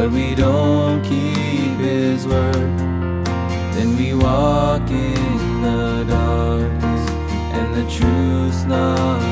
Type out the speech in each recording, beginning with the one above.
but we don't keep His word, then we walk in the darkness, and the truth's not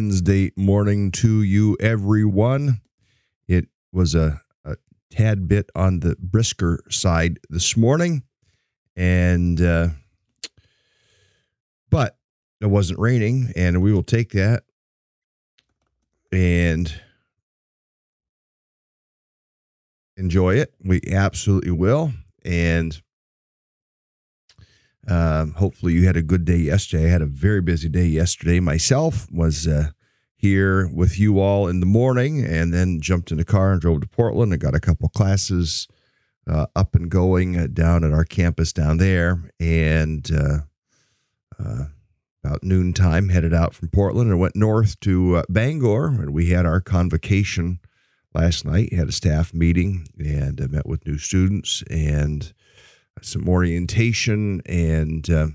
Wednesday morning to you, everyone. It was a, a tad bit on the brisker side this morning, and uh, but it wasn't raining, and we will take that. And enjoy it. We absolutely will. And um, hopefully, you had a good day yesterday. I had a very busy day yesterday. Myself was uh, here with you all in the morning, and then jumped in the car and drove to Portland. I got a couple classes uh, up and going uh, down at our campus down there, and uh, uh, about noontime headed out from Portland and went north to uh, Bangor, and we had our convocation last night. Had a staff meeting and uh, met with new students and some orientation and uh,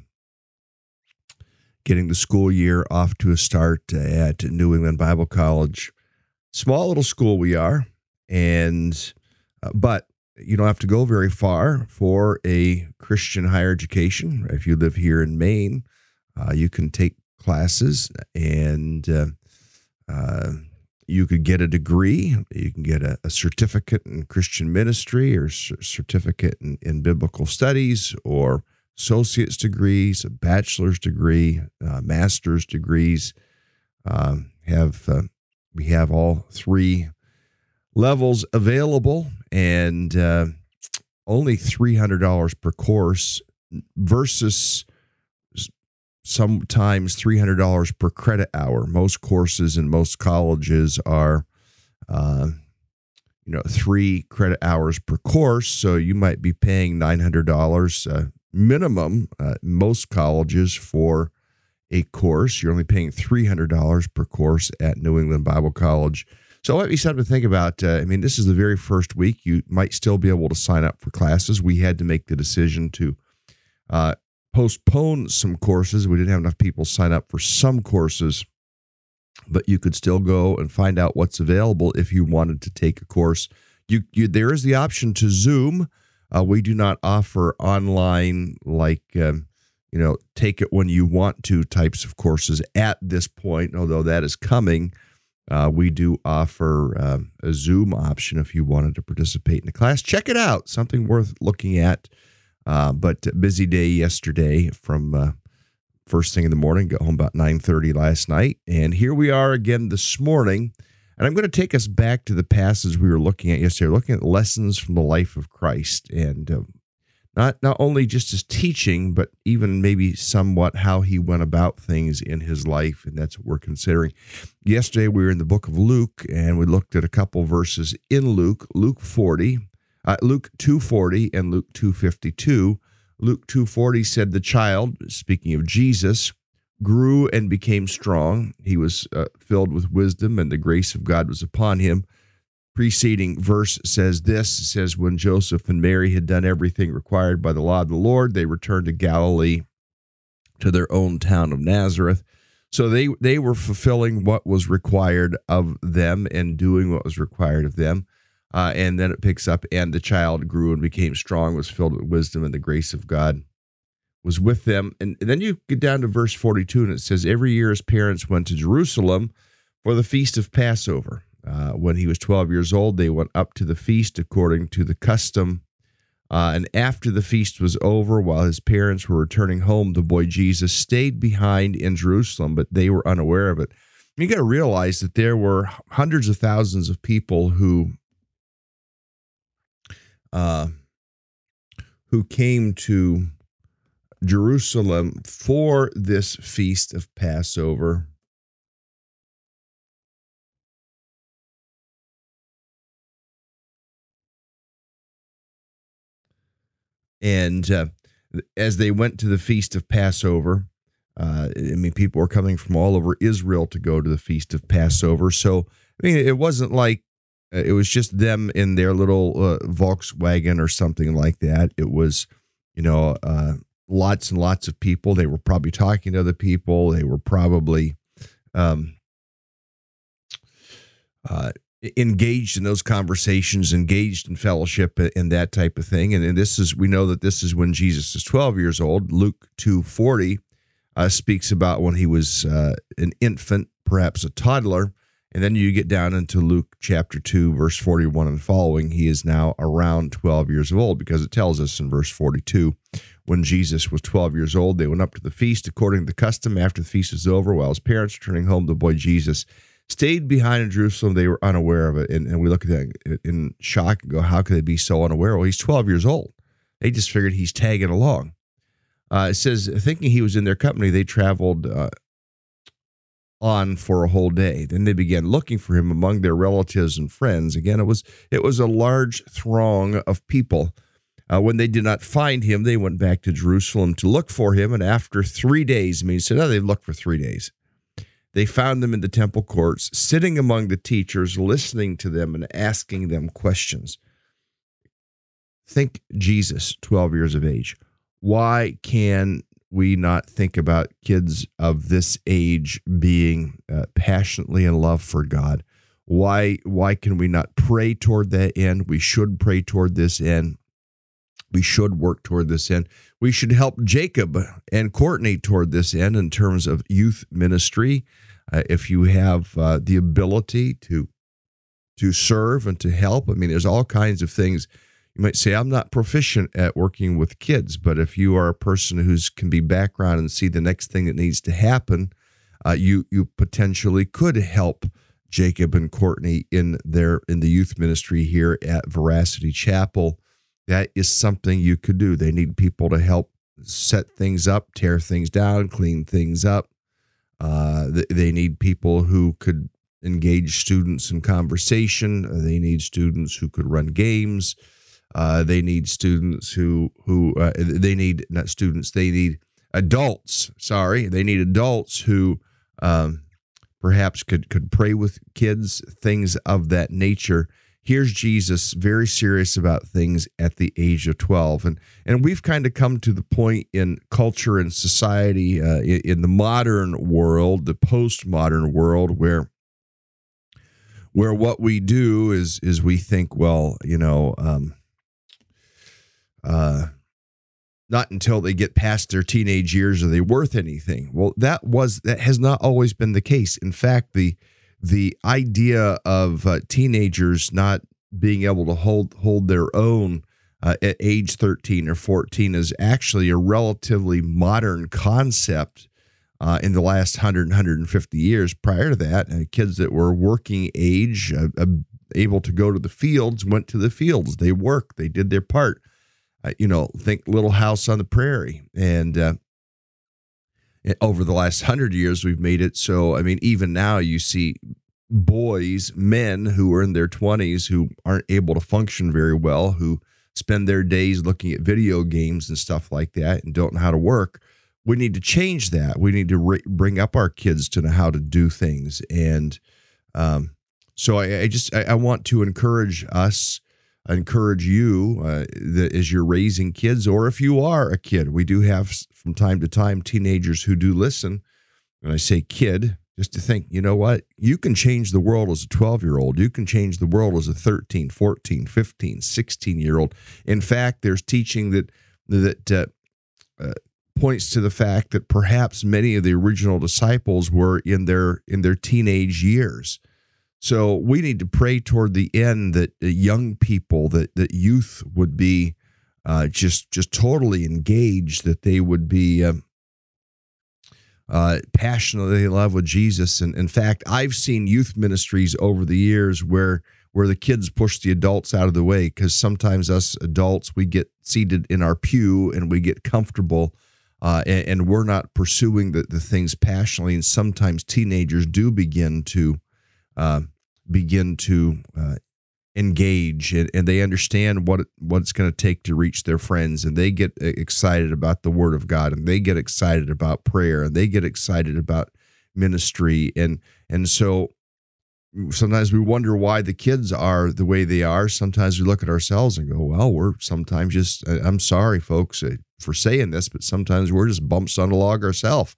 getting the school year off to a start uh, at New England Bible College. Small little school we are, and uh, but you don't have to go very far for a Christian higher education. If you live here in Maine, uh, you can take classes and uh, uh, you could get a degree. You can get a, a certificate in Christian ministry or c- certificate in, in biblical studies or associate's degrees, a bachelor's degree, uh, master's degrees. Um, have uh, we have all three levels available and uh, only three hundred dollars per course versus sometimes $300 per credit hour. Most courses in most colleges are, uh, you know, three credit hours per course. So you might be paying $900 uh, minimum, uh, most colleges, for a course. You're only paying $300 per course at New England Bible College. So let me something to think about. Uh, I mean, this is the very first week. You might still be able to sign up for classes. We had to make the decision to uh, postpone some courses. We didn't have enough people sign up for some courses, but you could still go and find out what's available if you wanted to take a course. You, you there is the option to Zoom. Uh, we do not offer online like. Um, you know, take it when you want to types of courses at this point, although that is coming. Uh, we do offer um, a Zoom option if you wanted to participate in the class. Check it out, something worth looking at. Uh, but busy day yesterday from uh, first thing in the morning. Got home about nine thirty last night, and here we are again this morning. And I'm going to take us back to the passage we were looking at yesterday, looking at lessons from the life of Christ, and uh, not not only just his teaching, but even maybe somewhat how he went about things in his life, and that's what we're considering. Yesterday we were in the book of Luke, and we looked at a couple verses in Luke, Luke 40, uh, Luke 240, and Luke 252. Luke 240 said the child, speaking of Jesus, grew and became strong. He was uh, filled with wisdom, and the grace of God was upon him preceding verse says this says when joseph and mary had done everything required by the law of the lord they returned to galilee to their own town of nazareth so they they were fulfilling what was required of them and doing what was required of them uh, and then it picks up and the child grew and became strong was filled with wisdom and the grace of god was with them and, and then you get down to verse 42 and it says every year his parents went to jerusalem for the feast of passover uh, when he was 12 years old, they went up to the feast according to the custom. Uh, and after the feast was over, while his parents were returning home, the boy Jesus stayed behind in Jerusalem, but they were unaware of it. You got to realize that there were hundreds of thousands of people who uh, who came to Jerusalem for this feast of Passover. And uh, as they went to the feast of Passover, uh, I mean, people were coming from all over Israel to go to the feast of Passover. So, I mean, it wasn't like it was just them in their little uh, Volkswagen or something like that. It was, you know, uh, lots and lots of people. They were probably talking to other people. They were probably um, uh, engaged in those conversations, engaged in fellowship and that type of thing. And, and this is we know that this is when Jesus is 12 years old. Luke 240 uh, speaks about when he was uh, an infant, perhaps a toddler. And then you get down into Luke chapter 2, verse 41 and following. He is now around 12 years of old because it tells us in verse 42 when Jesus was 12 years old, they went up to the feast according to the custom. After the feast was over, while his parents were turning home, the boy Jesus stayed behind in Jerusalem. They were unaware of it. And, and we look at that in shock and go, how could they be so unaware? Well, he's 12 years old. They just figured he's tagging along. Uh, it says, thinking he was in their company, they traveled uh, on for a whole day. Then they began looking for him among their relatives and friends. Again, it was it was a large throng of people. Uh, when they did not find him, they went back to Jerusalem to look for him. And after three days, I mean, so now they looked for three days. They found them in the temple courts, sitting among the teachers, listening to them and asking them questions. Think Jesus, 12 years of age. Why can we not think about kids of this age being uh, passionately in love for God? Why why can we not pray toward that end? We should pray toward this end. We should work toward this end. We should help Jacob and Courtney toward this end in terms of youth ministry. Uh, if you have uh, the ability to to serve and to help, I mean, there's all kinds of things. You might say, I'm not proficient at working with kids, but if you are a person who's can be background and see the next thing that needs to happen, uh, you you potentially could help Jacob and Courtney in their in the youth ministry here at Veracity Chapel. That is something you could do. They need people to help set things up, tear things down, clean things up. Uh, they need people who could engage students in conversation. They need students who could run games. Uh, they need students who who uh, they need not students. They need adults. Sorry, they need adults who um, perhaps could could pray with kids, things of that nature. Here's Jesus very serious about things at the age of 12. And and we've kind of come to the point in culture and society uh, in, in the modern world, the postmodern world where where what we do is is we think, well, you know, um, uh, not until they get past their teenage years are they worth anything. Well, that was that has not always been the case. In fact, the the idea of uh, teenagers not being able to hold hold their own uh, at age 13 or 14 is actually a relatively modern concept uh, in the last 100 150 years prior to that uh, kids that were working age uh, uh, able to go to the fields went to the fields they worked they did their part uh, you know, think Little House on the Prairie. And uh, over the last hundred years, we've made it so, I mean, even now you see boys, men who are in their 20s who aren't able to function very well, who spend their days looking at video games and stuff like that and don't know how to work. We need to change that. We need to re- bring up our kids to know how to do things. And um, so I, I just I, I want to encourage us I encourage you uh, as you're raising kids, or if you are a kid, we do have from time to time teenagers who do listen. And I say kid, just to think, you know what? You can change the world as a 12 year old. You can change the world as a 13, 14, 15, 16 year old. In fact, there's teaching that, that uh, uh, points to the fact that perhaps many of the original disciples were in their in their teenage years so we need to pray toward the end that young people, that that youth would be uh, just just totally engaged, that they would be um, uh, passionately in love with Jesus. And in fact, I've seen youth ministries over the years where where the kids push the adults out of the way because sometimes us adults we get seated in our pew and we get comfortable. Uh, and, and, we're not pursuing the, the things passionately. And sometimes teenagers do begin to uh, begin to uh, engage and, and, they understand what what it's going to take to reach their friends and they get excited about the word of God and they get excited about prayer and they get excited about ministry and and so sometimes we wonder why the kids are the way they are. Sometimes we look at ourselves and go well we're sometimes just I'm sorry folks uh, for saying this but sometimes we're just bumps on the log ourselves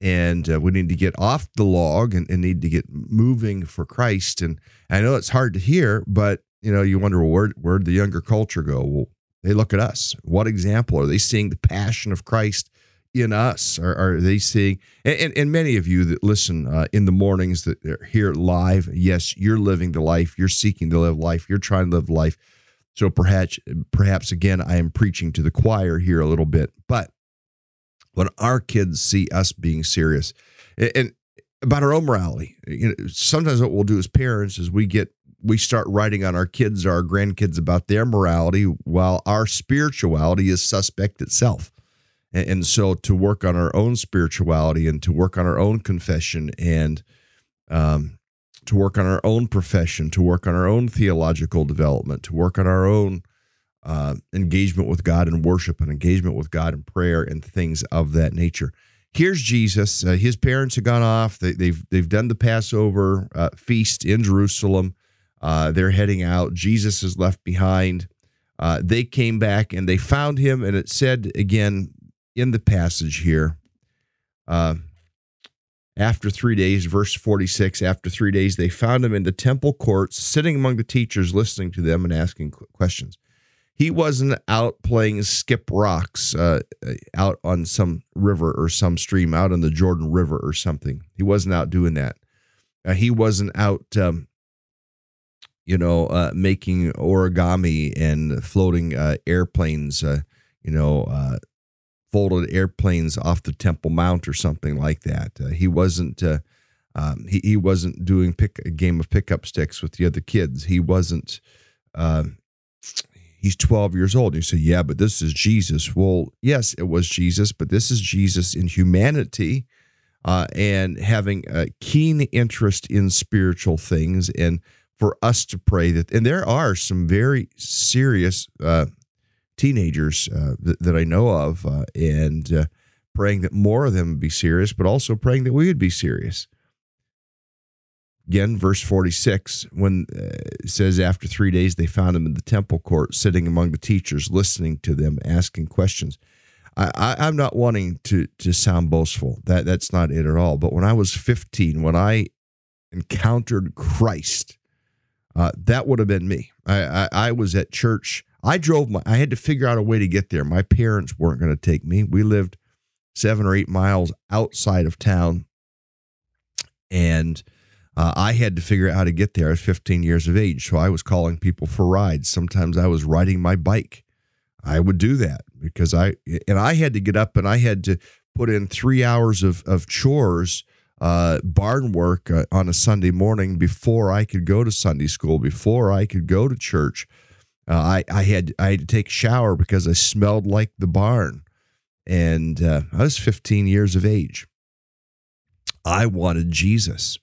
and uh, we need to get off the log and, and, need to get moving for Christ. And I know it's hard to hear, but you know, you wonder well, where where did the younger culture go? Well, they look at us. What example are they seeing the passion of Christ in us? Are, are they seeing? And, and, and, many of you that listen uh, in the mornings that are here live, yes, you're living the life. You're seeking to live life. You're trying to live life. So perhaps, perhaps again, I am preaching to the choir here a little bit, but when our kids see us being serious and about our own morality. You know, sometimes what we'll do as parents is we get we start writing on our kids or our grandkids about their morality while our spirituality is suspect itself. And, and so to work on our own spirituality and to work on our own confession and um, to work on our own profession, to work on our own theological development, to work on our own uh, engagement with God and worship and engagement with God and prayer and things of that nature. Here's Jesus. Uh, his parents have gone off. They, have they've, they've done the Passover uh, feast in Jerusalem. Uh, they're heading out. Jesus is left behind. Uh, they came back and they found him, and it said again in the passage here. After three days, verse 46, after three days, they found him in the temple courts, sitting among the teachers, listening to them and asking questions he wasn't out playing skip rocks uh, out on some river or some stream out on the Jordan River or something. He wasn't out doing that. Uh, he wasn't out, um, you know, uh, making origami and floating uh, airplanes, uh, you know, uh, folded airplanes off the Temple Mount or something like that. he wasn't. Um, he, he wasn't doing pick a game of pickup sticks with the other kids. He wasn't he's 12 years old. And you say, yeah, but this is Jesus. Well, yes, it was Jesus, but this is Jesus in humanity uh, and having a keen interest in spiritual things. And for us to pray that, and there are some very serious uh, teenagers uh, that, that, I know of, uh, and uh, praying that more of them would be serious, but also praying that we would be serious. Again, verse 46, when uh, it says, After three days, they found him in the temple court, sitting among the teachers, listening to them, asking questions. I, am not wanting to, to sound boastful. That, that's not it at all. But when I was 15, when I encountered Christ, uh, that would have been me. I, I, I was at church. I drove my, I had to figure out a way to get there. My parents weren't going to take me. We lived seven or eight miles outside of town. And uh, I had to figure out how to get there. Was 15 years of age, so I was calling people for rides. Sometimes I was riding my bike. I would do that because I and I had to get up and I had to put in three hours of of chores, uh, barn work uh, on a Sunday morning before I could go to Sunday school, before I could go to church. Uh, I I had I had to take a shower because I smelled like the barn, and uh, I was 15 years of age. I wanted Jesus.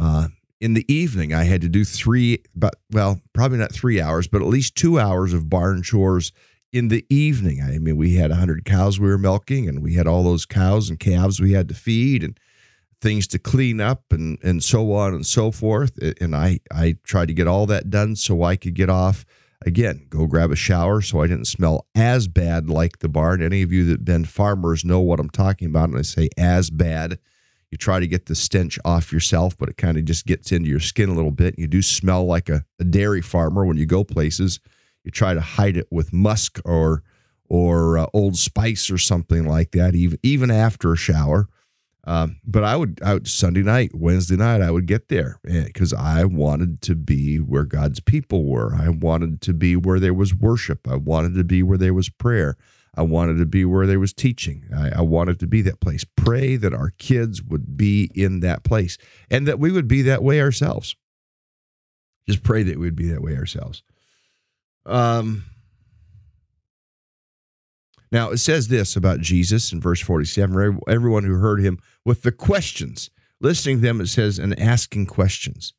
Uh, in the evening, I had to do three, but well, probably not three hours, but at least two hours of barn chores in the evening. I mean, we had 100 cows we were milking, and we had all those cows and calves we had to feed, and things to clean up, and and so on and so forth. And I I tried to get all that done so I could get off again, go grab a shower so I didn't smell as bad like the barn. Any of you that been farmers know what I'm talking about. And I say as bad you try to get the stench off yourself, but it kind of just gets into your skin a little bit. You do smell like a, a dairy farmer when you go places. You try to hide it with musk or or uh, Old Spice or something like that, even even after a shower. Um, but I would, I would Sunday night, Wednesday night, I would get there because eh, I wanted to be where God's people were. I wanted to be where there was worship. I wanted to be where there was prayer. I wanted to be where there was teaching. I, I, wanted to be that place. Pray that our kids would be in that place and that we would be that way ourselves. Just pray that we'd be that way ourselves. Um, now, it says this about Jesus in verse 47 everyone who heard him with the questions, listening to them, it says, and asking questions.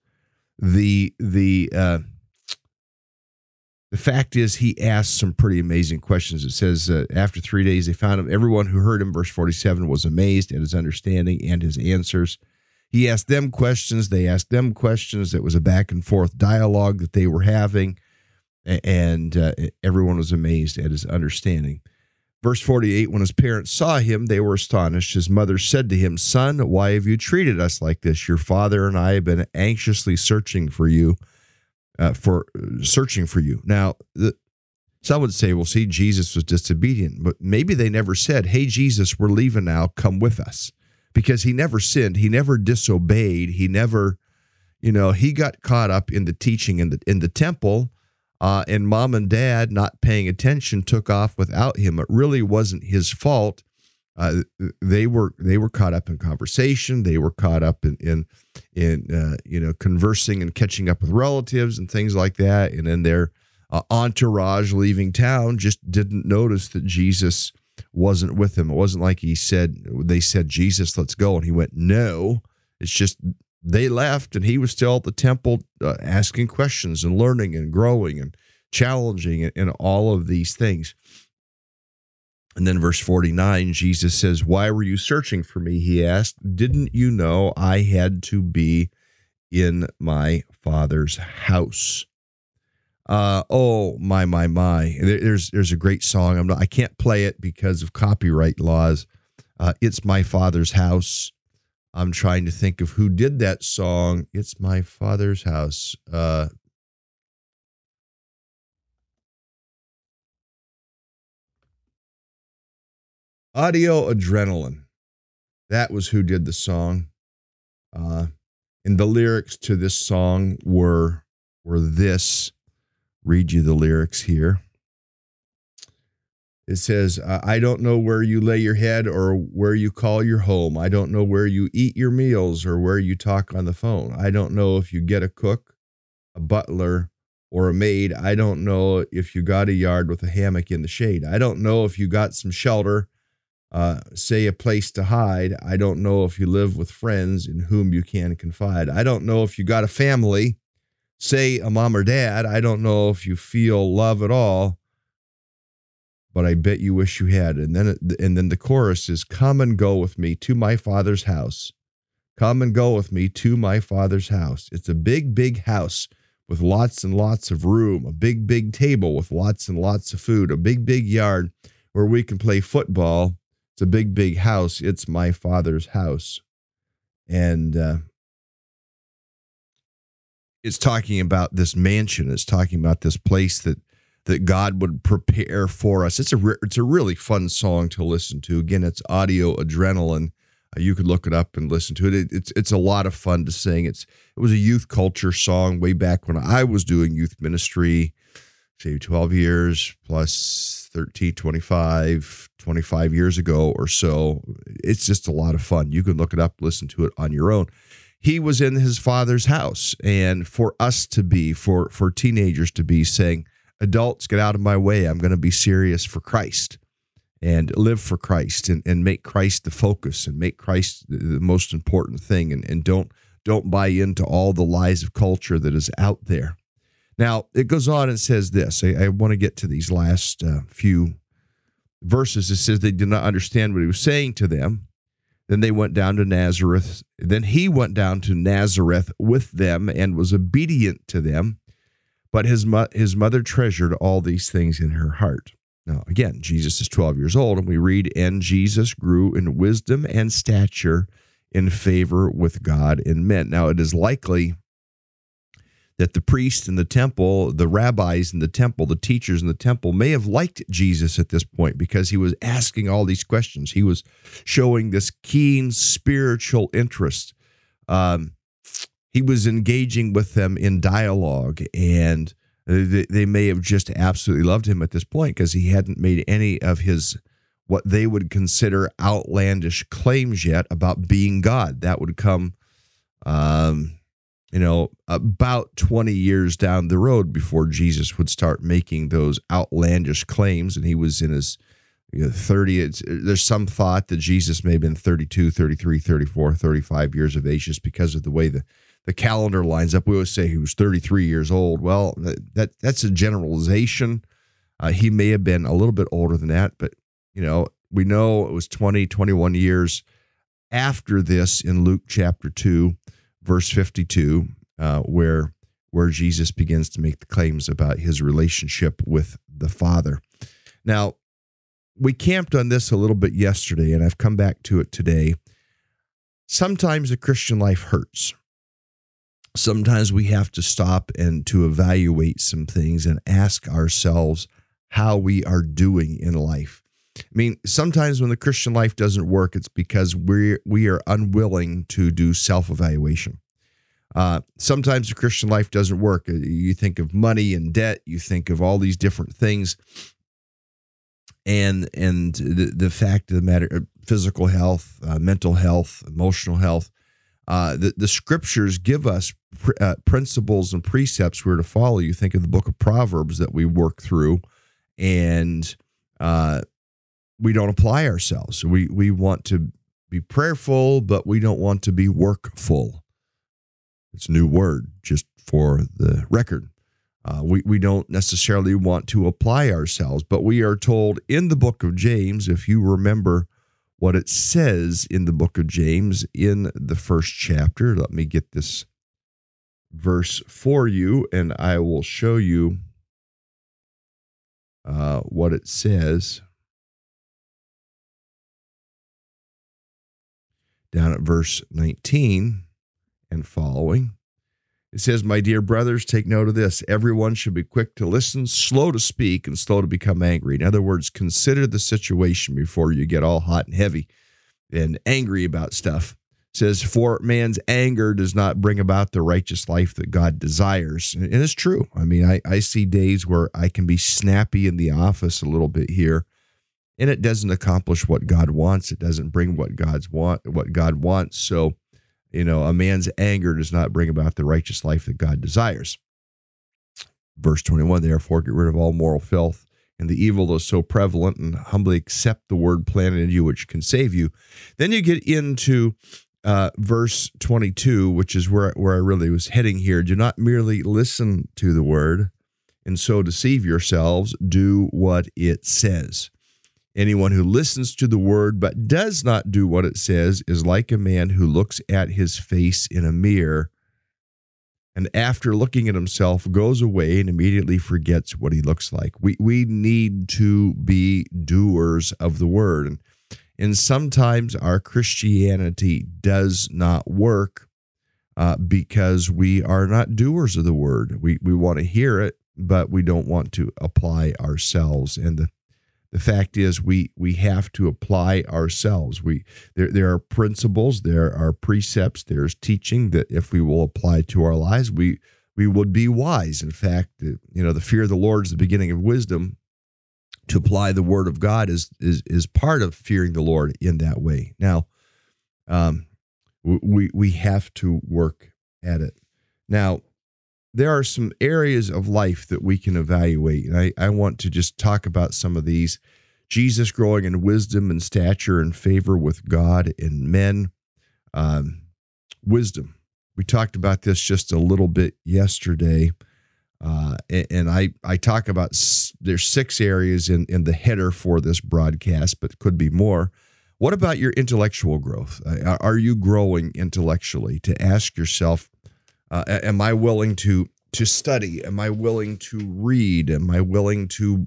The, the, uh, the fact is, he asked some pretty amazing questions. It says, uh, after three days, they found him. Everyone who heard him, verse 47, was amazed at his understanding and his answers. He asked them questions. They asked them questions. It was a back and forth dialogue that they were having, and uh, everyone was amazed at his understanding. Verse 48 When his parents saw him, they were astonished. His mother said to him, Son, why have you treated us like this? Your father and I have been anxiously searching for you uh, for searching for you. Now, the, some would say, well, see, Jesus was disobedient, but maybe they never said, hey, Jesus, we're leaving now, come with us. Because he never sinned, he never disobeyed, he never, you know, he got caught up in the teaching in the in the temple, uh, and mom and dad not paying attention took off without him. It really wasn't his fault. Uh, they were they were caught up in conversation. They were caught up in in in uh, you know conversing and catching up with relatives and things like that. And then their uh, entourage leaving town just didn't notice that Jesus wasn't with them. It wasn't like he said they said Jesus, let's go, and he went no. It's just they left, and he was still at the temple uh, asking questions and learning and growing and challenging and, and all of these things. And then verse 49, Jesus says, Why were you searching for me? He asked. Didn't you know I had to be in my father's house? Uh, oh my my my! There's there's a great song. I'm not, I can't play it because of copyright laws. Uh, it's my father's house. I'm trying to think of who did that song. It's my father's house. Uh, Audio Adrenaline. That was who did the song. Uh, and the lyrics to this song were were this. Read you the lyrics here. It says, I don't know where you lay your head or where you call your home. I don't know where you eat your meals or where you talk on the phone. I don't know if you get a cook, a butler, or a maid. I don't know if you got a yard with a hammock in the shade. I don't know if you got some shelter uh, say a place to hide. I don't know if you live with friends in whom you can confide. I don't know if you got a family, say a mom or dad. I don't know if you feel love at all. but I bet you wish you had. And then and then the chorus is come and go with me to my father's house. Come and go with me to my father's house. It's a big, big house with lots and lots of room, a big, big table with lots and lots of food, a big, big yard where we can play football. It's a big, big house. It's my father's house. And uh, it's talking about this mansion. It's talking about this place that that God would prepare for us. It's a re- it's a really fun song to listen to. Again, it's audio adrenaline. Uh, you could look it up and listen to it. it. It's it's a lot of fun to sing. It's it was a youth culture song way back when I was doing youth ministry, say 12 years plus 13, 25, 25 years ago or so. It's just a lot of fun. You can look it up, listen to it on your own he was in his father's house and for us to be for for teenagers to be saying adults get out of my way i'm going to be serious for christ and live for christ and, and make christ the focus and make christ the most important thing and, and don't don't buy into all the lies of culture that is out there now it goes on and says this i, I want to get to these last uh, few verses it says they did not understand what he was saying to them then they went down to Nazareth. Then he went down to Nazareth with them and was obedient to them. But his, mo- his mother treasured all these things in her heart. Now, again, Jesus is 12 years old, and we read, And Jesus grew in wisdom and stature in favor with God and men. Now, it is likely that the priests in the temple, the rabbis in the temple, the teachers in the temple may have liked Jesus at this point because he was asking all these questions. He was showing this keen spiritual interest. Um, he was engaging with them in dialogue, and they, they may have just absolutely loved him at this point because he hadn't made any of his what they would consider outlandish claims yet about being God. That would come. Um, you know, about 20 years down the road before Jesus would start making those outlandish claims. And he was in his you know, 30. It's, there's some thought that Jesus may have been 32, 33, 34, 35 years of age just because of the way the, the calendar lines up. We always say he was 33 years old. Well, that that's a generalization. Uh, he may have been a little bit older than that, but, you know, we know it was 20, 21 years after this in Luke chapter 2 verse 52, uh, where where Jesus begins to make the claims about his relationship with the Father. Now, we camped on this a little bit yesterday, and I've come back to it today. Sometimes the Christian life hurts. Sometimes we have to stop and to evaluate some things and ask ourselves how we are doing in life. I mean, sometimes when the Christian life doesn't work, it's because we we are unwilling to do self evaluation. Uh, sometimes the Christian life doesn't work. Uh, you think of money and debt. You think of all these different things, and and the, the fact of the matter, uh, physical health, uh, mental health, emotional health. Uh, the, the scriptures give us pr- uh, principles and precepts we're to follow. You think of the book of Proverbs that we work through, and we don't apply ourselves. We we want to be prayerful, but we don't want to be workful. It's a new word, just for the record. Uh, we, we don't necessarily want to apply ourselves, but we are told in the book of James, if you remember what it says in the book of James in the first chapter, let me get this verse for you and I will show you uh, what it says. Down at verse 19 and following. It says, My dear brothers, take note of this. Everyone should be quick to listen, slow to speak, and slow to become angry. In other words, consider the situation before you get all hot and heavy and angry about stuff. It says, For man's anger does not bring about the righteous life that God desires. And it's true. I mean, I, I see days where I can be snappy in the office a little bit here, and it doesn't accomplish what God wants. It doesn't bring what God's want what God wants. So you know, a man's anger does not bring about the righteous life that God desires. Verse 21 Therefore, get rid of all moral filth and the evil that is so prevalent and humbly accept the word planted in you, which can save you. Then you get into uh, verse 22, which is where, where I really was heading here. Do not merely listen to the word and so deceive yourselves. Do what it says. Anyone who listens to the word but does not do what it says is like a man who looks at his face in a mirror and after looking at himself goes away and immediately forgets what he looks like. We we need to be doers of the word. And, and sometimes our Christianity does not work uh, because we are not doers of the word. We we want to hear it, but we don't want to apply ourselves. And the the fact is we we have to apply ourselves. We there, there are principles there are precepts there's teaching that if we will apply to our lives we we would be wise. In fact you know the fear of the lord is the beginning of wisdom. To apply the word of god is is is part of fearing the lord in that way. Now um we we have to work at it. Now there are some areas of life that we can evaluate. And I, I want to just talk about some of these. Jesus growing in wisdom and stature and favor with God and men. Um, wisdom. We talked about this just a little bit yesterday. Uh, and I, I talk about there's six areas in, in the header for this broadcast, but could be more. What about your intellectual growth? Uh, are you growing intellectually? To ask yourself, uh, am I willing to to study? Am I willing to read? Am I willing to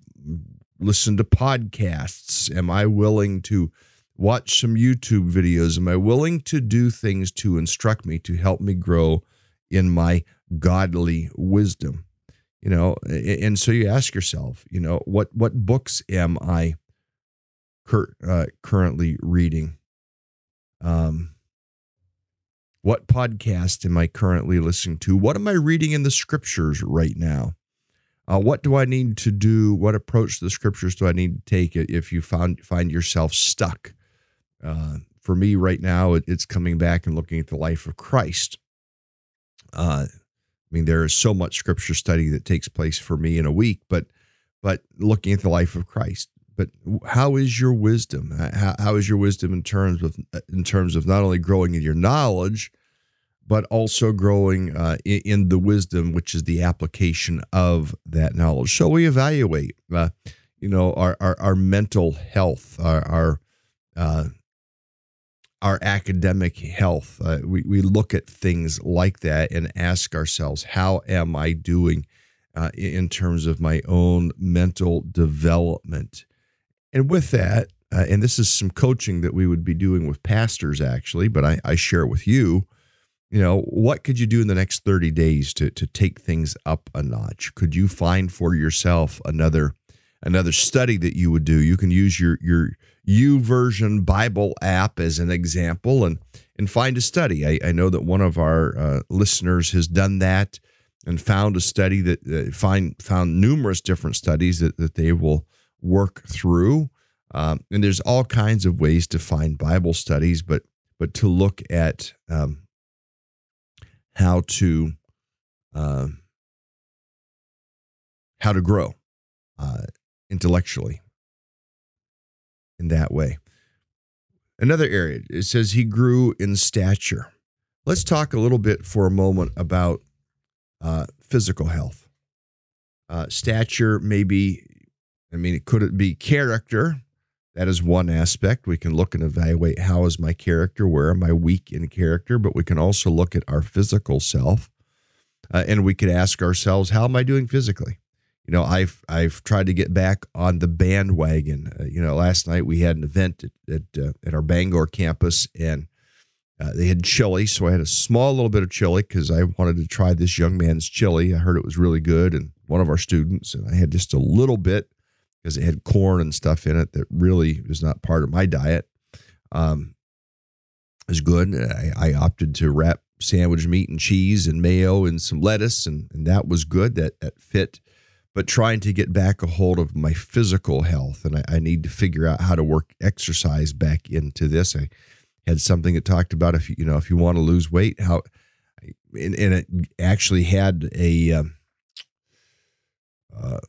listen to podcasts? Am I willing to watch some YouTube videos? Am I willing to do things to instruct me to help me grow in my godly wisdom? You know, and so you ask yourself, you know, what what books am I cur- uh, currently reading? Um, what podcast am I currently listening to? What am I reading in the scriptures right now? Uh, what do I need to do? What approach to the scriptures do I need to take if you found find yourself stuck? Uh, for me, right now, it, it's coming back and looking at the life of Christ. Uh, I mean, there is so much scripture study that takes place for me in a week, but but looking at the life of Christ. But how is your wisdom? How, how is your wisdom in terms of in terms of not only growing in your knowledge, but also growing uh, in, in, the wisdom, which is the application of that knowledge. So we evaluate, uh, you know, our, our, our mental health, our our, uh, our academic health. Uh, we we look at things like that and ask ourselves, how am I doing uh, in terms of my own mental development? And with that, uh, and this is some coaching that we would be doing with pastors actually, but I, I share it with you. You know, what could you do in the next 30 days to to take things up a notch? Could you find for yourself another another study that you would do? You can use your your YouVersion Bible app as an example and and find a study. I, I know that one of our uh, listeners has done that and found a study that uh, find found numerous different studies that, that they will work through. Um, and there's all kinds of ways to find Bible studies, but but to look at um, how to uh, how to grow uh, intellectually in that way. Another area it says he grew in stature. Let's talk a little bit for a moment about uh, physical health. Uh, stature maybe I mean, it could it be character? That is one aspect. We can look and evaluate how is my character, where am I weak in character, but we can also look at our physical self, uh, and we could ask ourselves, how am I doing physically? You know, I've I've tried to get back on the bandwagon. Uh, you know, last night we had an event at at, uh, at our Bangor campus, and uh, they had chili, so I had a small little bit of chili because I wanted to try this young man's chili. I heard it was really good, and one of our students, and I had just a little bit because it had corn and stuff in it that really was not part of my diet. Um, it was good. I, I opted to wrap sandwich meat and cheese and mayo and some lettuce, and, and that was good. That, that fit. But trying to get back a hold of my physical health, and I, I need to figure out how to work exercise back into this. I had something that talked about if you, you know if you want to lose weight, how, and, and it actually had a um, uh,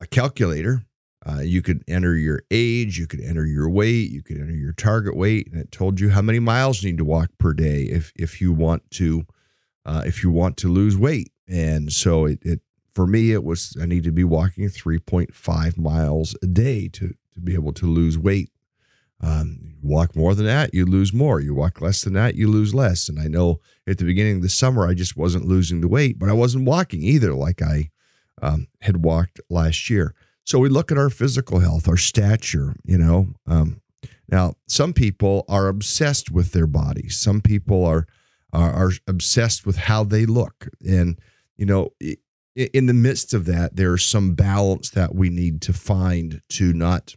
a calculator uh, you could enter your age, you could enter your weight, you could enter your target weight, and it told you how many miles you need to walk per day if if you want to uh, if you want to lose weight. And so it, it for me, it was I need to be walking 3.5 miles a day to to be able to lose weight. Um, you walk more than that, you lose more. You walk less than that, you lose less. And I know at the beginning of the summer, I just wasn't losing the weight, but I wasn't walking either like I um, had walked last year. So we look at our physical health, our stature, you know. Um, now, some people are obsessed with their bodies. Some people are, are, are obsessed with how they look. And, you know, in the midst of that, there's some balance that we need to find to not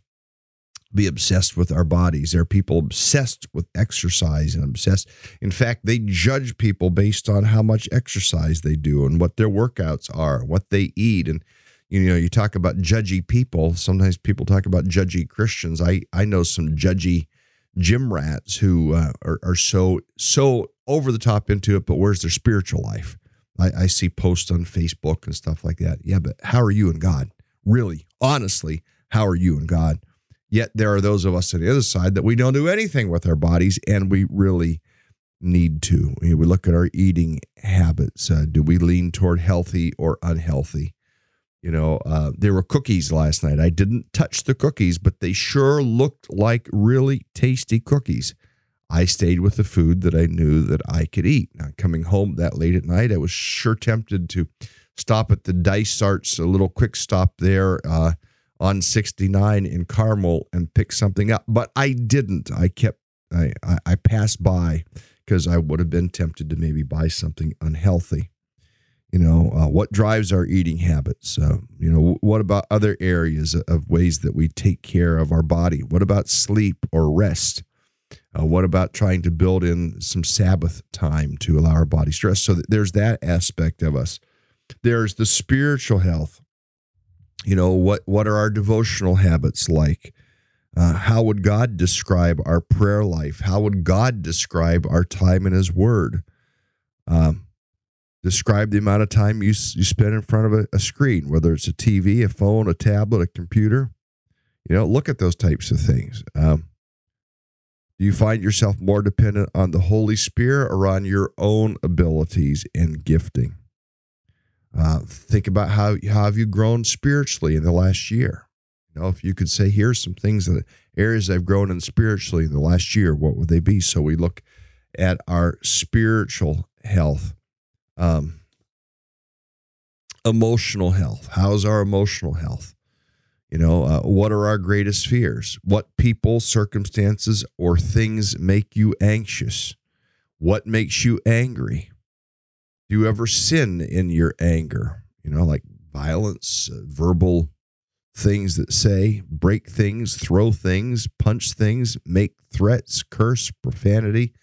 be obsessed with our bodies. There are people obsessed with exercise and obsessed. In fact, they judge people based on how much exercise they do and what their workouts are, what they eat. And, you know, you talk about judgy people. Sometimes people talk about judgy Christians. I, I know some judgy gym rats who uh, are, are so, so over the top into it, but where's their spiritual life? I, I see posts on Facebook and stuff like that. Yeah, but how are you and God? Really, honestly, how are you and God? Yet there are those of us on the other side that we don't do anything with our bodies, and we really need to. We look at our eating habits. Uh, do we lean toward healthy or unhealthy? You know, uh, there were cookies last night. I didn't touch the cookies, but they sure looked like really tasty cookies. I stayed with the food that I knew that I could eat. Now, coming home that late at night, I was sure tempted to stop at the Dysarts, a little quick stop there. Uh, on 69 in Carmel and pick something up, but I didn't. I kept I I, I passed by because I would have been tempted to maybe buy something unhealthy. You know, uh, what drives our eating habits? Uh, you know, what about other areas of ways that we take care of our body? What about sleep or rest? Uh, what about trying to build in some Sabbath time to allow our body stress? So there's that aspect of us. There's the spiritual health you know what what are our devotional habits like uh, how would god describe our prayer life how would god describe our time in his word um, describe the amount of time you, you spend in front of a, a screen whether it's a tv a phone a tablet a computer you know look at those types of things um, do you find yourself more dependent on the holy spirit or on your own abilities and gifting uh, think about how how have you grown spiritually in the last year? You know, if you could say, here's some things that areas I've grown in spiritually in the last year, what would they be? So we look at our spiritual health, um, emotional health. How's our emotional health? You know, uh, what are our greatest fears? What people, circumstances, or things make you anxious? What makes you angry? Do you ever sin in your anger? You know, like violence, uh, verbal things that say, break things, throw things, punch things, make threats, curse, profanity,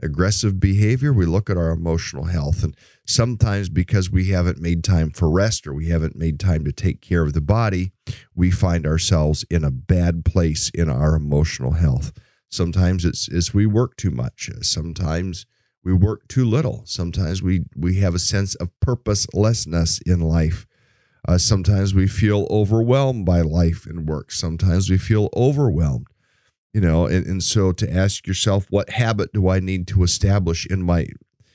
aggressive behavior. We look at our emotional health. And sometimes because we haven't made time for rest or we haven't made time to take care of the body, we find ourselves in a bad place in our emotional health. Sometimes it's, it's we work too much. Sometimes we work too little. Sometimes we we have a sense of purposelessness in life. Uh, sometimes we feel overwhelmed by life and work. Sometimes we feel overwhelmed. You know, and, and so to ask yourself, what habit do I need to establish in my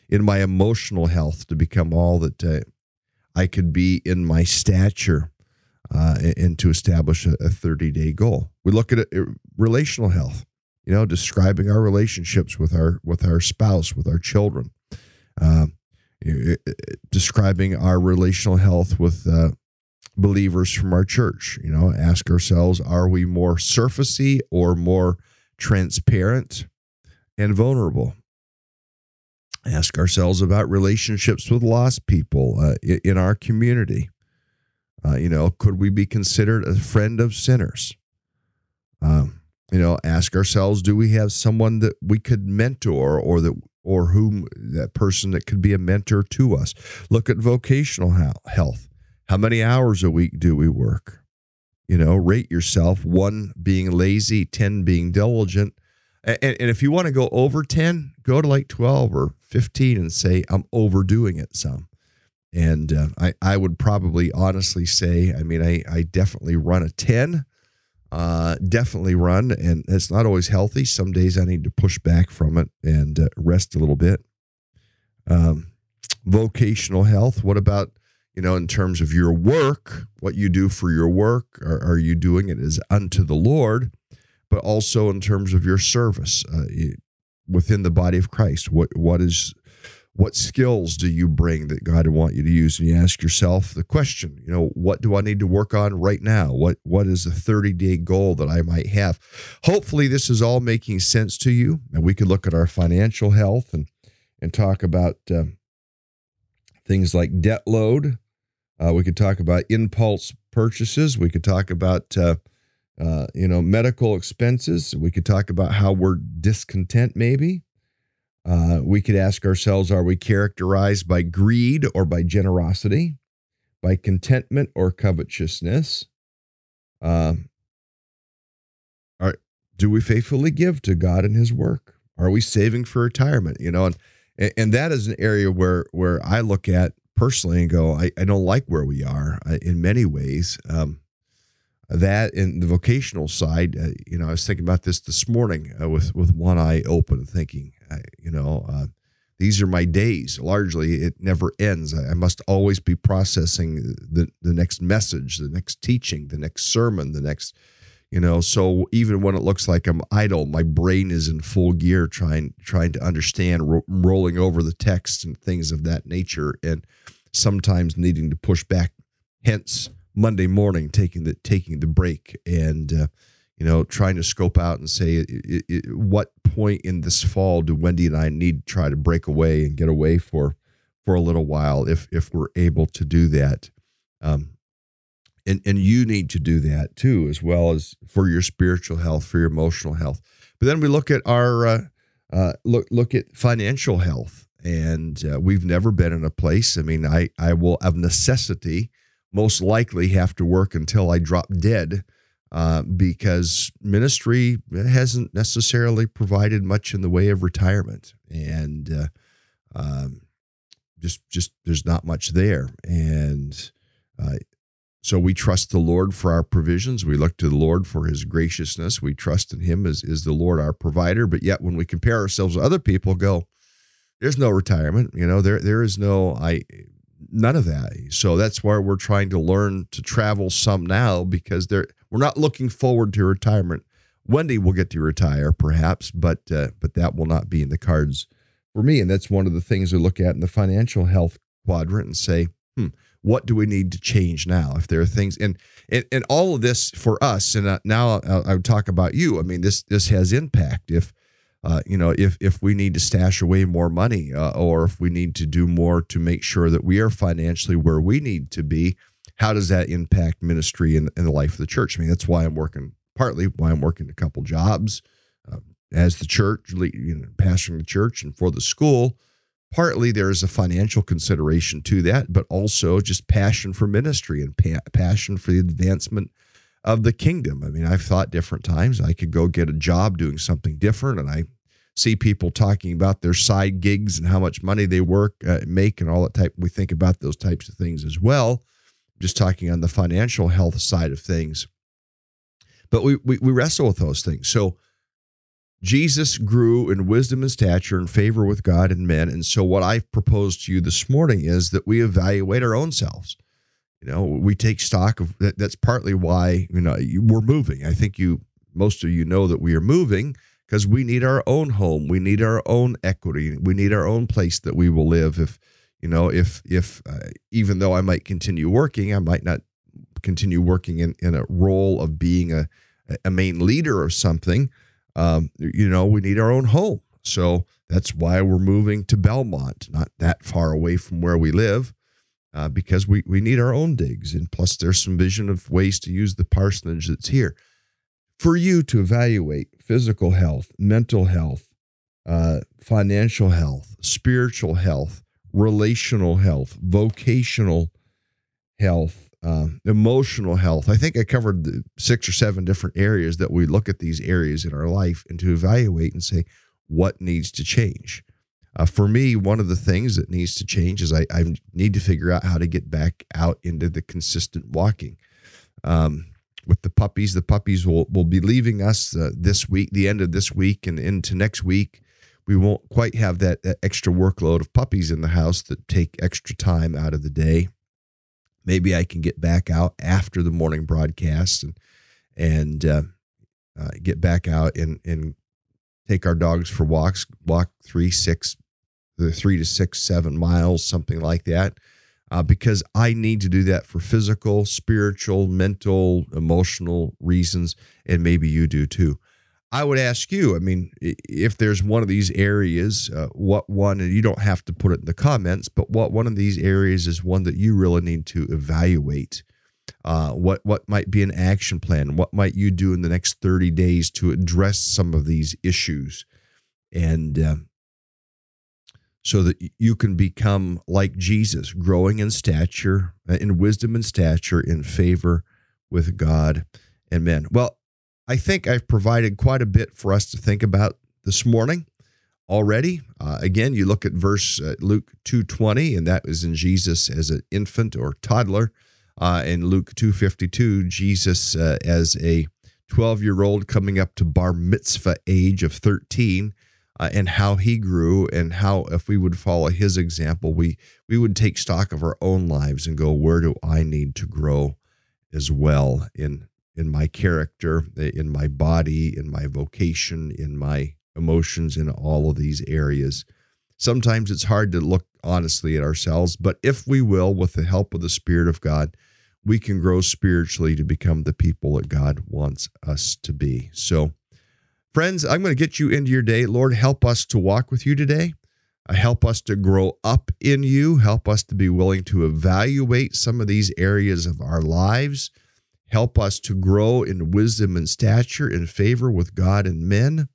in my emotional health to become all that uh, I could be in my stature uh, and to establish a 30 day goal? We look at it, uh, relational health you know, describing our relationships with our with our spouse, with our children, uh, describing our relational health with uh, believers from our church. You know, ask ourselves: Are we more surfacey or more transparent and vulnerable? Ask ourselves about relationships with lost people uh, in our community. Uh, you know, could we be considered a friend of sinners? Um, you know ask ourselves do we have someone that we could mentor or that or whom that person that could be a mentor to us look at vocational health how many hours a week do we work you know rate yourself one being lazy 10 being diligent and, and if you want to go over 10 go to like 12 or 15 and say i'm overdoing it some and uh, I, I would probably honestly say i mean I, I definitely run a 10 uh, definitely run, and it's not always healthy. Some days I need to push back from it and uh, rest a little bit. Um, vocational health. What about you know, in terms of your work, what you do for your work, are, are you doing it as unto the Lord? But also in terms of your service uh, within the body of Christ. What what is what skills do you bring that God would want you to use? And you ask yourself the question, you know, what do I need to work on right now? What what is the 30 day goal that I might have? Hopefully, this is all making sense to you. And we could look at our financial health and and talk about uh, things like debt load. Uh, we could talk about impulse purchases. We could talk about uh, uh, you know medical expenses. We could talk about how we're discontent, maybe. Uh, we could ask ourselves are we characterized by greed or by generosity, by contentment or covetousness? Uh, are, do we faithfully give to God and His work? Are we saving for retirement? You know, and and that is an area where where I look at personally and go, I, I don't like where we are uh, in many ways. Um, that in the vocational side, uh, you know, I was thinking about this this morning uh, with with one eye open, thinking, uh, you know, uh, these are my days. Largely, it never ends. I, I, must always be processing the the next message, the next teaching, the next sermon, the next, you know. So even when it looks like I'm idle, my brain is in full gear, trying trying to understand, ro- rolling over the text and things of that nature, and sometimes needing to push back. Hence Monday morning, taking the taking the break and uh, you know trying to scope out and say it, it, what point in this fall do Wendy and I need to try to break away and get away for for a little while if if we're able to do that. Um, and and you need to do that too, as well as for your spiritual health, for your emotional health. But then we look at our uh, uh, look look at financial health, and uh, we've never been in a place. I mean, I I will of necessity most likely have to work until I drop dead uh, because ministry hasn't necessarily provided much in the way of retirement. And uh, um, just, just there's not much there. And uh, so we trust the Lord for our provisions. We look to the Lord for his graciousness. We trust in him as is the Lord our provider. But yet when we compare ourselves with other people, go, there's no retirement. You know, there there is no I none of that. So that's why we're trying to learn to travel some now because they're we're not looking forward to retirement. Wendy will get to retire perhaps, but uh, but that will not be in the cards for me. And that's one of the things we look at in the financial health quadrant and say, hmm, what do we need to change now? If there are things and and, and all of this for us, and uh, now I would talk about you. I mean, this this has impact. If uh, you know, if if we need to stash away more money, uh, or if we need to do more to make sure that we are financially where we need to be, how does that impact ministry and, and the life of the church? I mean, that's why I'm working. Partly why I'm working a couple jobs uh, as the church, you know, pastoring the church and for the school. Partly there is a financial consideration to that, but also just passion for ministry and pa- passion for the advancement of the kingdom. I mean, I've thought different times I could go get a job doing something different, and I see people talking about their side gigs and how much money they work uh, make and all that type. We think about those types of things as well. Just talking on the financial health side of things, but we we, we wrestle with those things. So. Jesus grew in wisdom and stature and favor with God and men. And so, what I've proposed to you this morning is that we evaluate our own selves. You know we take stock of that, that's partly why you know we're moving. I think you most of you know that we are moving because we need our own home. We need our own equity. We need our own place that we will live. If you know if if uh, even though i might continue working i might not continue working in, in a role of being a, a main leader of something um, you know we need our own home so that's why we're moving to belmont not that far away from where we live uh, because we, we need our own digs. And plus, there's some vision of ways to use the parsonage that's here. For you to evaluate physical health, mental health, uh, financial health, spiritual health, relational health, vocational health, uh, emotional health. I think I covered six or seven different areas that we look at these areas in our life and to evaluate and say what needs to change. Uh, for me, one of the things that needs to change is I, I, need to figure out how to get back out into the consistent walking. Um, with the puppies, the puppies will, will be leaving us uh, this week, the end of this week, and into next week. We won't quite have that, that extra workload of puppies in the house that take extra time out of the day. Maybe I can get back out after the morning broadcast and and uh, uh, get back out and and take our dogs for walks, walk three, six, the three to six, seven miles, something like that. Uh, because I need to do that for physical, spiritual, mental, emotional reasons, and maybe you do too. I would ask you, I mean, if there's one of these areas, uh, what one, and you don't have to put it in the comments, but what one of these areas is one that you really need to evaluate? Uh, what what might be an action plan? What might you do in the next 30 days to address some of these issues? And uh, so that you can become like Jesus, growing in stature, uh, in wisdom and stature, in favor with God and men. Well, I think I've provided quite a bit for us to think about this morning already. Uh, again, you look at verse uh, Luke 2:20 and that was in Jesus as an infant or toddler. Uh, in Luke 2:52, Jesus uh, as a 12-year-old coming up to bar mitzvah age of 13 uh, and how he grew and how if we would follow his example, we we would take stock of our own lives and go, where do I need to grow as well in in my character, in my body, in my vocation, in my emotions, in all of these areas. Sometimes it's hard to look honestly at ourselves, but if we will, with the help of the Spirit of God, we can grow spiritually to become the people that God wants us to be. So, friends, I'm going to get you into your day. Lord, help us to walk with you today. Uh, help us to grow up in you. Help us to be willing to evaluate some of these areas of our lives Help us to grow in wisdom and stature in favor with God and men.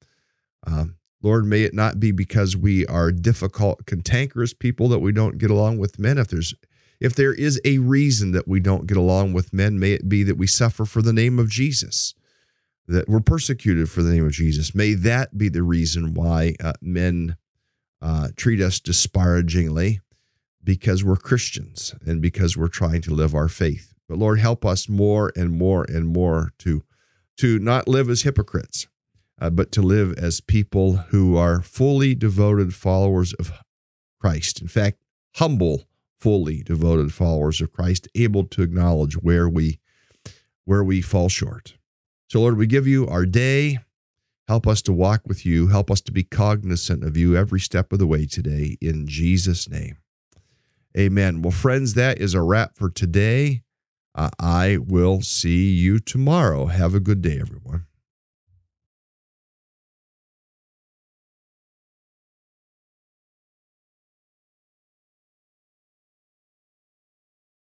Um, Lord, may it not be because we are difficult, cantankerous people that we don't get along with men. If there's if there is a reason that we don't get along with men, may it be that we suffer for the name of Jesus, that we're persecuted for the name of Jesus. May that be the reason why uh, men uh, treat us disparagingly because we're Christians and because we're trying to live our faith. But Lord, help us more and more and more to, to not live as hypocrites, uh, but to live as people who are fully devoted followers of Christ. In fact, humble, fully devoted followers of Christ, able to acknowledge where we where we fall short. So Lord, we give you our day. Help us to walk with you. Help us to be cognizant of you every step of the way today in Jesus' name. Amen. Well, friends, that is a wrap for today. Uh, I will see you tomorrow. Have a good day, everyone.